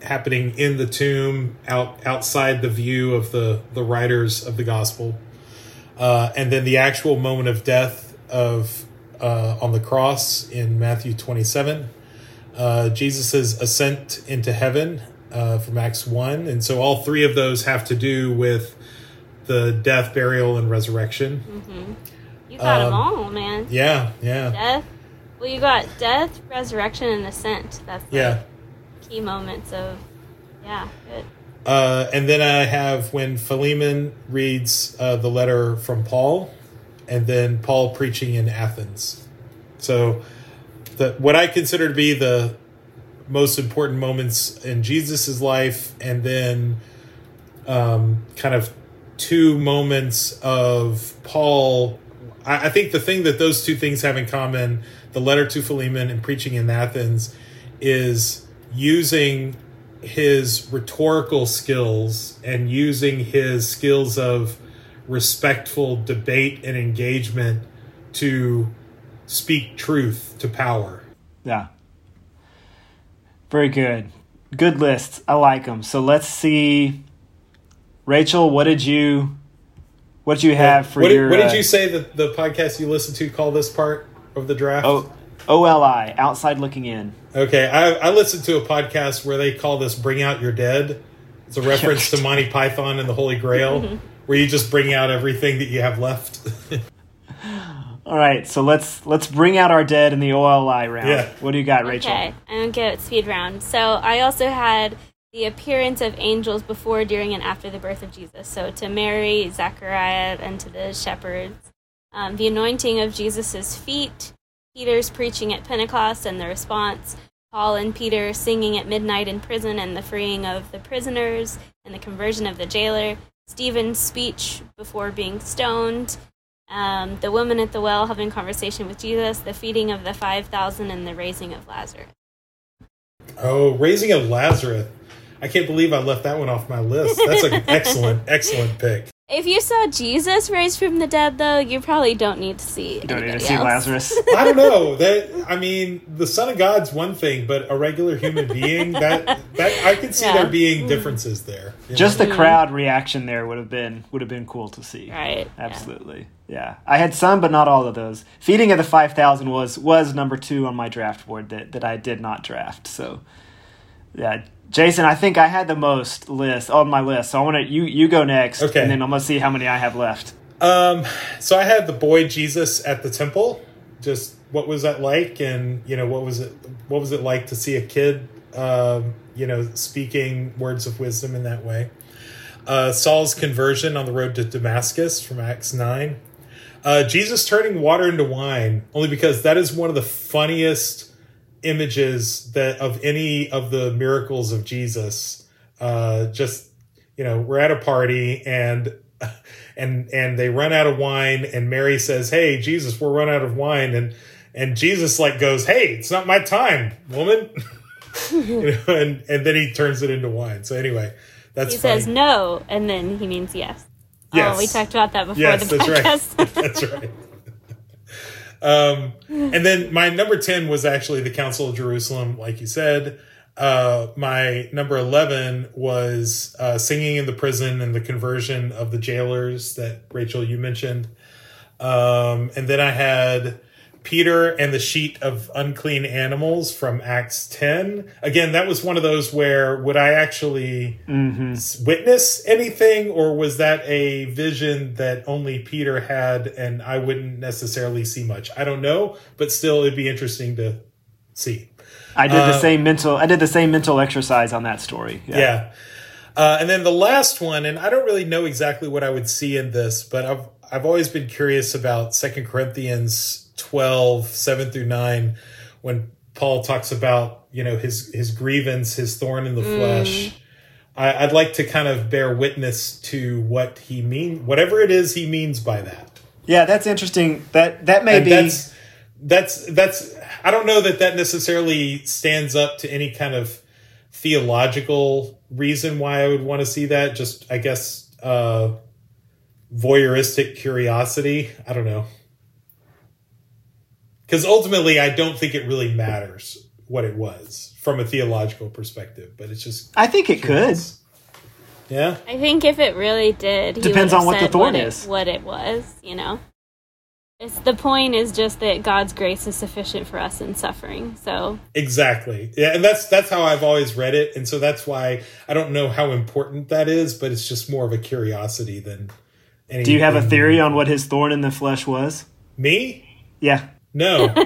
happening in the tomb, out outside the view of the the writers of the gospel, uh, and then the actual moment of death of uh, on the cross in Matthew twenty seven. Uh, Jesus' ascent into heaven uh, from Acts one, and so all three of those have to do with the death, burial, and resurrection. You got them Um, all, man. Yeah, yeah, Death. Well, you got death, resurrection, and ascent. That's yeah. Key moments of. Yeah, good. Uh, and then I have when Philemon reads uh, the letter from Paul, and then Paul preaching in Athens. So, the what I consider to be the most important moments in Jesus's life, and then um, kind of two moments of Paul. I, I think the thing that those two things have in common, the letter to Philemon and preaching in Athens, is using his rhetorical skills and using his skills of respectful debate and engagement to speak truth to power. Yeah. Very good. Good lists. I like them. So let's see. Rachel, what did you what did you have for what, did- your what did uh, you say that the podcast you listened to call this part of the draft? Oh, OLI, outside looking in. Okay, I, I listened to a podcast where they call this "Bring Out Your Dead." It's a reference to <laughs> Monty Python and the Holy Grail, where you just bring out everything that you have left. <laughs> All right, so let's let's bring out our dead in the OLI round. Yeah. What do you got, Rachel? Okay, I'm gonna give speed round. So I also had the appearance of angels before, during, and after the birth of Jesus. So to Mary, Zechariah, and to the shepherds. Um, the anointing of Jesus' feet, Peter's preaching at Pentecost and the response, Paul and Peter singing at midnight in prison and the freeing of the prisoners and the conversion of the jailer, Stephen's speech before being stoned, um, the woman at the well having conversation with Jesus, the feeding of the 5,000, and the raising of Lazarus. oh, raising of Lazarus! I can't believe I left that one off my list. That's an <laughs> excellent, excellent pick. If you saw Jesus raised from the dead, though, you probably don't need to see. You don't need to see else. Lazarus. <laughs> I don't know that. I mean, the Son of God's one thing, but a regular human being that that I could see Yeah. there being mm. differences there. Just know? the crowd reaction there would have been would have been cool to see. Right. yeah. Absolutely. Yeah. I had some but not all of those. Feeding of the 5000 was was number 2 on my draft board that that I did not draft. So yeah, Jason, I think I had the most list on my list. So I want to you you go next Okay. and then I'm to see how many I have left. Um, so I had the boy Jesus at the temple. Just what was that like, and you know what was it? What was it like to see a kid, um, you know, speaking words of wisdom in that way? Uh, Saul's conversion on the road to Damascus from Acts nine. Uh, Jesus turning water into wine, only because that is one of the funniest images that of any of the miracles of Jesus. Uh, just you know, we're at a party and <laughs> and and they run out of wine, and Mary says, "Hey, Jesus, we're run out of wine," and and Jesus like goes, "Hey, it's not my time, woman," <laughs> you know, and and then he turns it into wine. So anyway, that's He funny. says no, and then he means yes. Yes. Oh, we talked about that before Yes, the that's right. <laughs> that's right. Um, and then my number 10 was actually the Council of Jerusalem, like you said. Uh, my number 11 was uh, singing in the prison and the conversion of the jailers that Rachel, you mentioned. Um, and then I had Peter and the sheet of unclean animals from Acts 10. Again, that was one of those where would I actually mm-hmm. witness anything, or was that a vision that only Peter had and I wouldn't necessarily see much? I don't know, but still, it'd be interesting to see. I did the uh, same mental. I did the same mental exercise on that story. Yeah. yeah. Uh, and then the last one, and I don't really know exactly what I would see in this, but I've I've always been curious about Second Corinthians 12, 7 through 9, when Paul talks about, you know, his, his grievance, his thorn in the mm. flesh. I, would like to kind of bear witness to what he mean, whatever it is he means by that. Yeah, that's interesting. That, that may and be. That's, that's, that's, I don't know that that necessarily stands up to any kind of theological reason why I would want to see that. Just, I guess, uh, voyeuristic curiosity. I don't know because ultimately I don't think it really matters what it was from a theological perspective, but it's just I think it curious. could. Yeah. I think if it really did, depends on what the thorn what is. It, what it was, you know. It's the point is just that God's grace is sufficient for us in suffering. So Exactly. Yeah, and that's that's how I've always read it. And so that's why I don't know how important that is, but it's just more of a curiosity than anything. Do you have a theory on what his thorn in the flesh was? Me? Yeah. No. <laughs>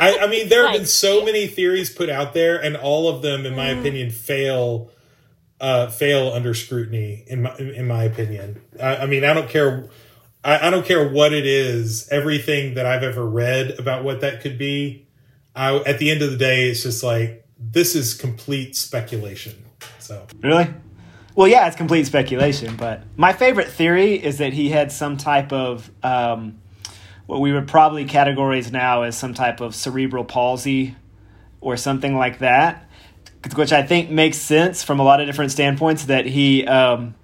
I, I, mean, there have been so many theories put out there, and all of them, in my mm. opinion, fail uh, fail under scrutiny. In my in my opinion, I, I mean, I don't care. I, I, don't care what it is. Everything that I've ever read about what that could be, I, at the end of the day, it's just like this is complete speculation. So really. Well, yeah, it's complete speculation, but my favorite theory is that he had some type of um, what we would probably categorize now as some type of cerebral palsy or something like that, which I think makes sense from a lot of different standpoints. That he, um,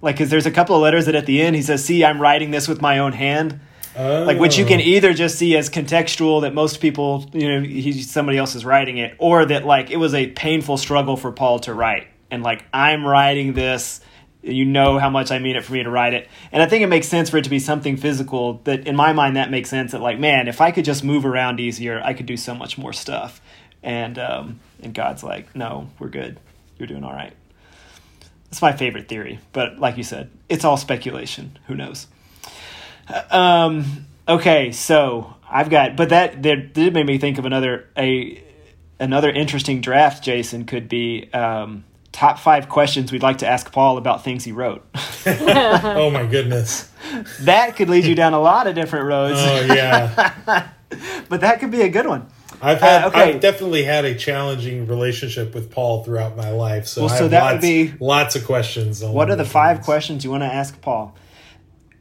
like, because there's a couple of letters that at the end he says, "See, I'm writing this with my own hand." Oh. Like which you can either just see as contextual that most people, you know, he, somebody else is writing it, or that like it was a painful struggle for Paul to write, and like I'm writing this you know how much I mean it for me to write it. And I think it makes sense for it to be something physical that in my mind that makes sense that like, man, if I could just move around easier, I could do so much more stuff. And um, and God's like, no, we're good. You're doing all right. It's my favorite theory. But like you said, it's all speculation. Who knows? Um, okay, so I've got, but that that did make me think of another a another interesting draft. Jason could be um, top five questions we'd like to ask Paul about things he wrote. <laughs> oh my goodness. That could lead you down a lot of different roads. Oh yeah. <laughs> but that could be a good one. I've had uh, okay. I've definitely had a challenging relationship with Paul throughout my life. So, well, so that lots, would be lots of questions. what are the five things. questions you want to ask Paul?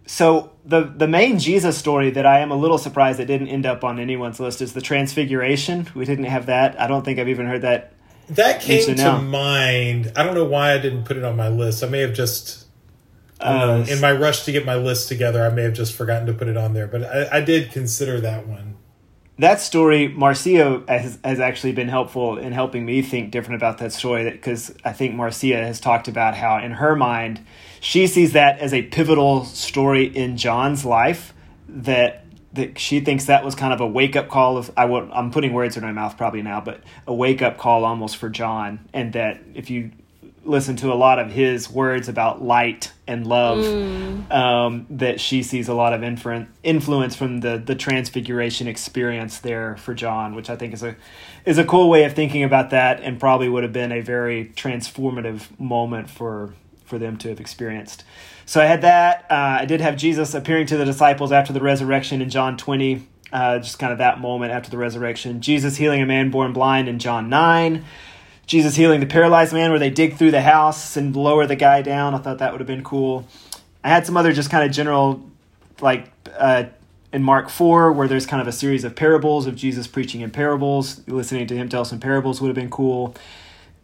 So the the main Jesus story that I am a little surprised that didn't end up on anyone's list is the Transfiguration. We didn't have that. I don't think I've even heard that that came to mind. I don't know why I didn't put it on my list. I may have just, uh, in my rush to get my list together, I may have just forgotten to put it on there. But I, I did consider that one. That story, Marcia has, has actually been helpful in helping me think different about that story. Because I think Marcia has talked about how, in her mind, she sees that as a pivotal story in John's life that that she thinks that was kind of a wake up call of I will, I'm putting words in my mouth probably now, but a wake up call almost for John, and that if you listen to a lot of his words about light and love, mm. um, that she sees a lot of influ- influence from the the transfiguration experience there for John, which I think is a is a cool way of thinking about that, and probably would have been a very transformative moment for for them to have experienced. So I had that. Uh, I did have Jesus appearing to the disciples after the resurrection in John 20, uh, just kind of that moment after the resurrection. Jesus healing a man born blind in John 9. Jesus healing the paralyzed man where they dig through the house and lower the guy down. I thought that would have been cool. I had some other just kind of general, like uh, in Mark 4, where there's kind of a series of parables of Jesus preaching in parables. Listening to him tell some parables would have been cool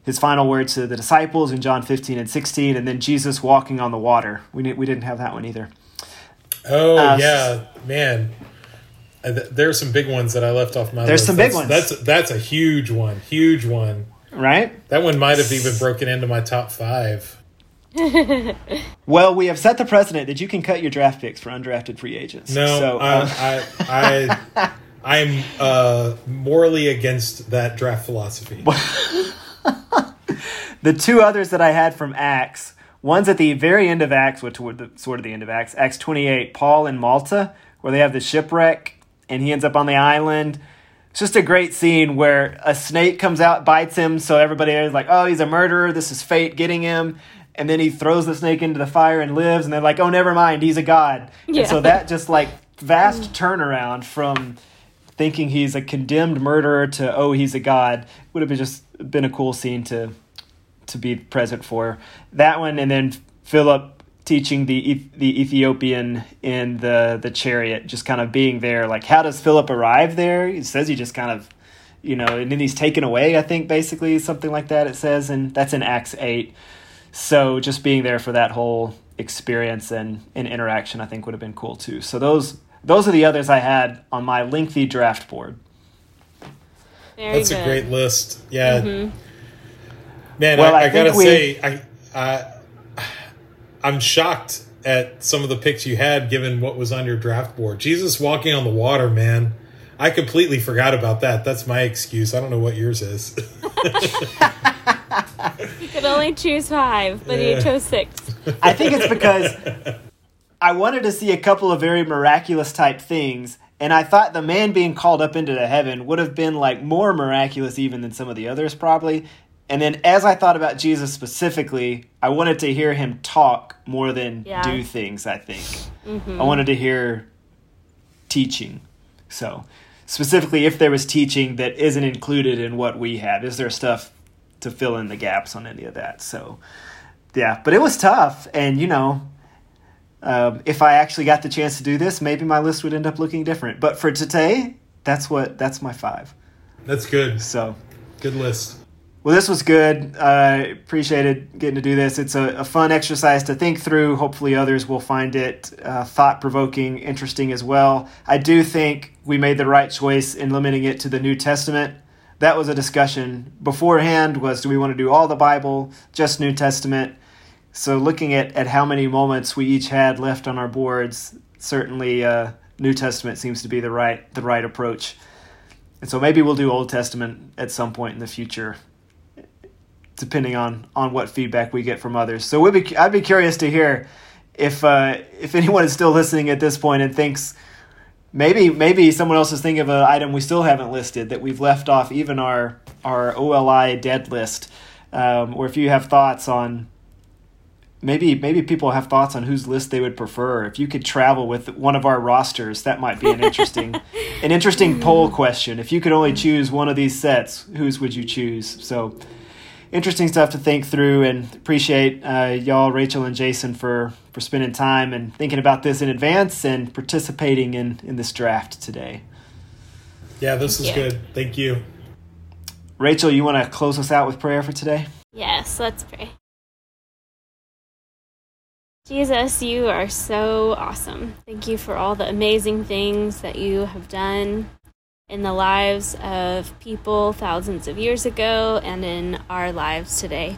his final words to the disciples in John 15 and 16, and then Jesus walking on the water. We, we didn't have that one either. Oh, uh, yeah, man. There are some big ones that I left off my There's list. some big That's- ones. That's that's a huge one, huge one. Right? That one might have even broken into my top five. <laughs> Well, we have set the precedent that you can cut your draft picks for undrafted free agents. No, so, uh, um, I, I, <laughs> I'm uh, morally against that draft philosophy. <laughs> the two others that I had from Acts, one's at the very end of Acts, which toward the sort of the end of Acts, Acts 28, Paul in Malta, where they have the shipwreck, and he ends up on the island. It's just a great scene where a snake comes out, bites him, so everybody is like, oh, he's a murderer, this is fate getting him. And then he throws the snake into the fire and lives, and they're like, oh, never mind, he's a god. Yeah. And so that just like <laughs> vast turnaround from thinking he's a condemned murderer to oh he's a god would have been just been a cool scene to to be present for that one and then Philip teaching the the Ethiopian in the the chariot just kind of being there like how does Philip arrive there? He says he just kind of you know and then he's taken away I think basically something like that it says and that's in Acts 8 so just being there for that whole experience and, and interaction I think would have been cool too. So those those are the others I had on my lengthy draft board. Very That's good. a great list. Yeah, mm-hmm. Man. Well, I, I I, gotta we- say, I, I, I'm shocked at some of the picks you had, given what was on your draft board. Jesus walking on the water, man. I completely forgot about that. That's my excuse. I don't know what yours is. <laughs> You could only choose five, but Yeah. you chose six. I think it's because I wanted to see a couple of very miraculous type things, and I thought the man being called up into the heaven would have been like more miraculous even than some of the others probably. And then as I thought about Jesus specifically, I wanted to hear him talk more than Yeah. do things, I think. I wanted to hear teaching. So, specifically if there was teaching that isn't included in what we have, is there stuff to fill in the gaps on any of that? So, yeah, but it was tough, and you know, um, if I actually got the chance to do this, maybe my list would end up looking different. But for today, that's what that's my five. That's good. So, Good list. Well, this was good. I appreciated getting to do this. It's a, a fun exercise to think through. Hopefully, others will find it uh, thought provoking, interesting as well. I do think we made the right choice in limiting it to the New Testament. That was a discussion beforehand. Was do we want to do all the Bible, just New Testament? So, looking at, at how many moments we each had left on our boards, certainly uh, New Testament seems to be the right the right approach. And so maybe we'll do Old Testament at some point in the future, depending on on what feedback we get from others. So we'd be, I'd be curious to hear if uh, if <laughs> anyone is still listening at this point and thinks maybe maybe someone else is thinking of an item we still haven't listed that we've left off even our our OLI dead list, um, or if you have thoughts on maybe maybe people have thoughts on whose list they would prefer. If you could travel with one of our rosters, that might be an interesting <laughs> an interesting poll question. If you could only choose one of these sets, whose would you choose? So interesting stuff to think through and appreciate uh, y'all rachel and jason for for spending time and thinking about this in advance and participating in in this draft today Yeah, this is Yeah. good. Thank you. rachel you want to close us out with prayer for today Yes, let's pray. Jesus, you are so awesome. Thank you for all the amazing things that you have done in the lives of people thousands of years ago and in our lives today.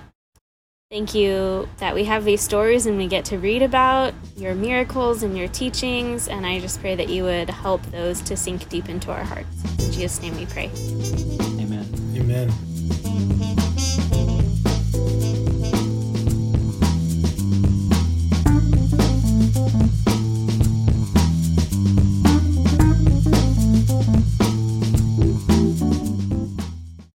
Thank you that we have these stories and we get to read about your miracles and your teachings. And I just pray that you would help those to sink deep into our hearts. In Jesus' name we pray. amen Amen.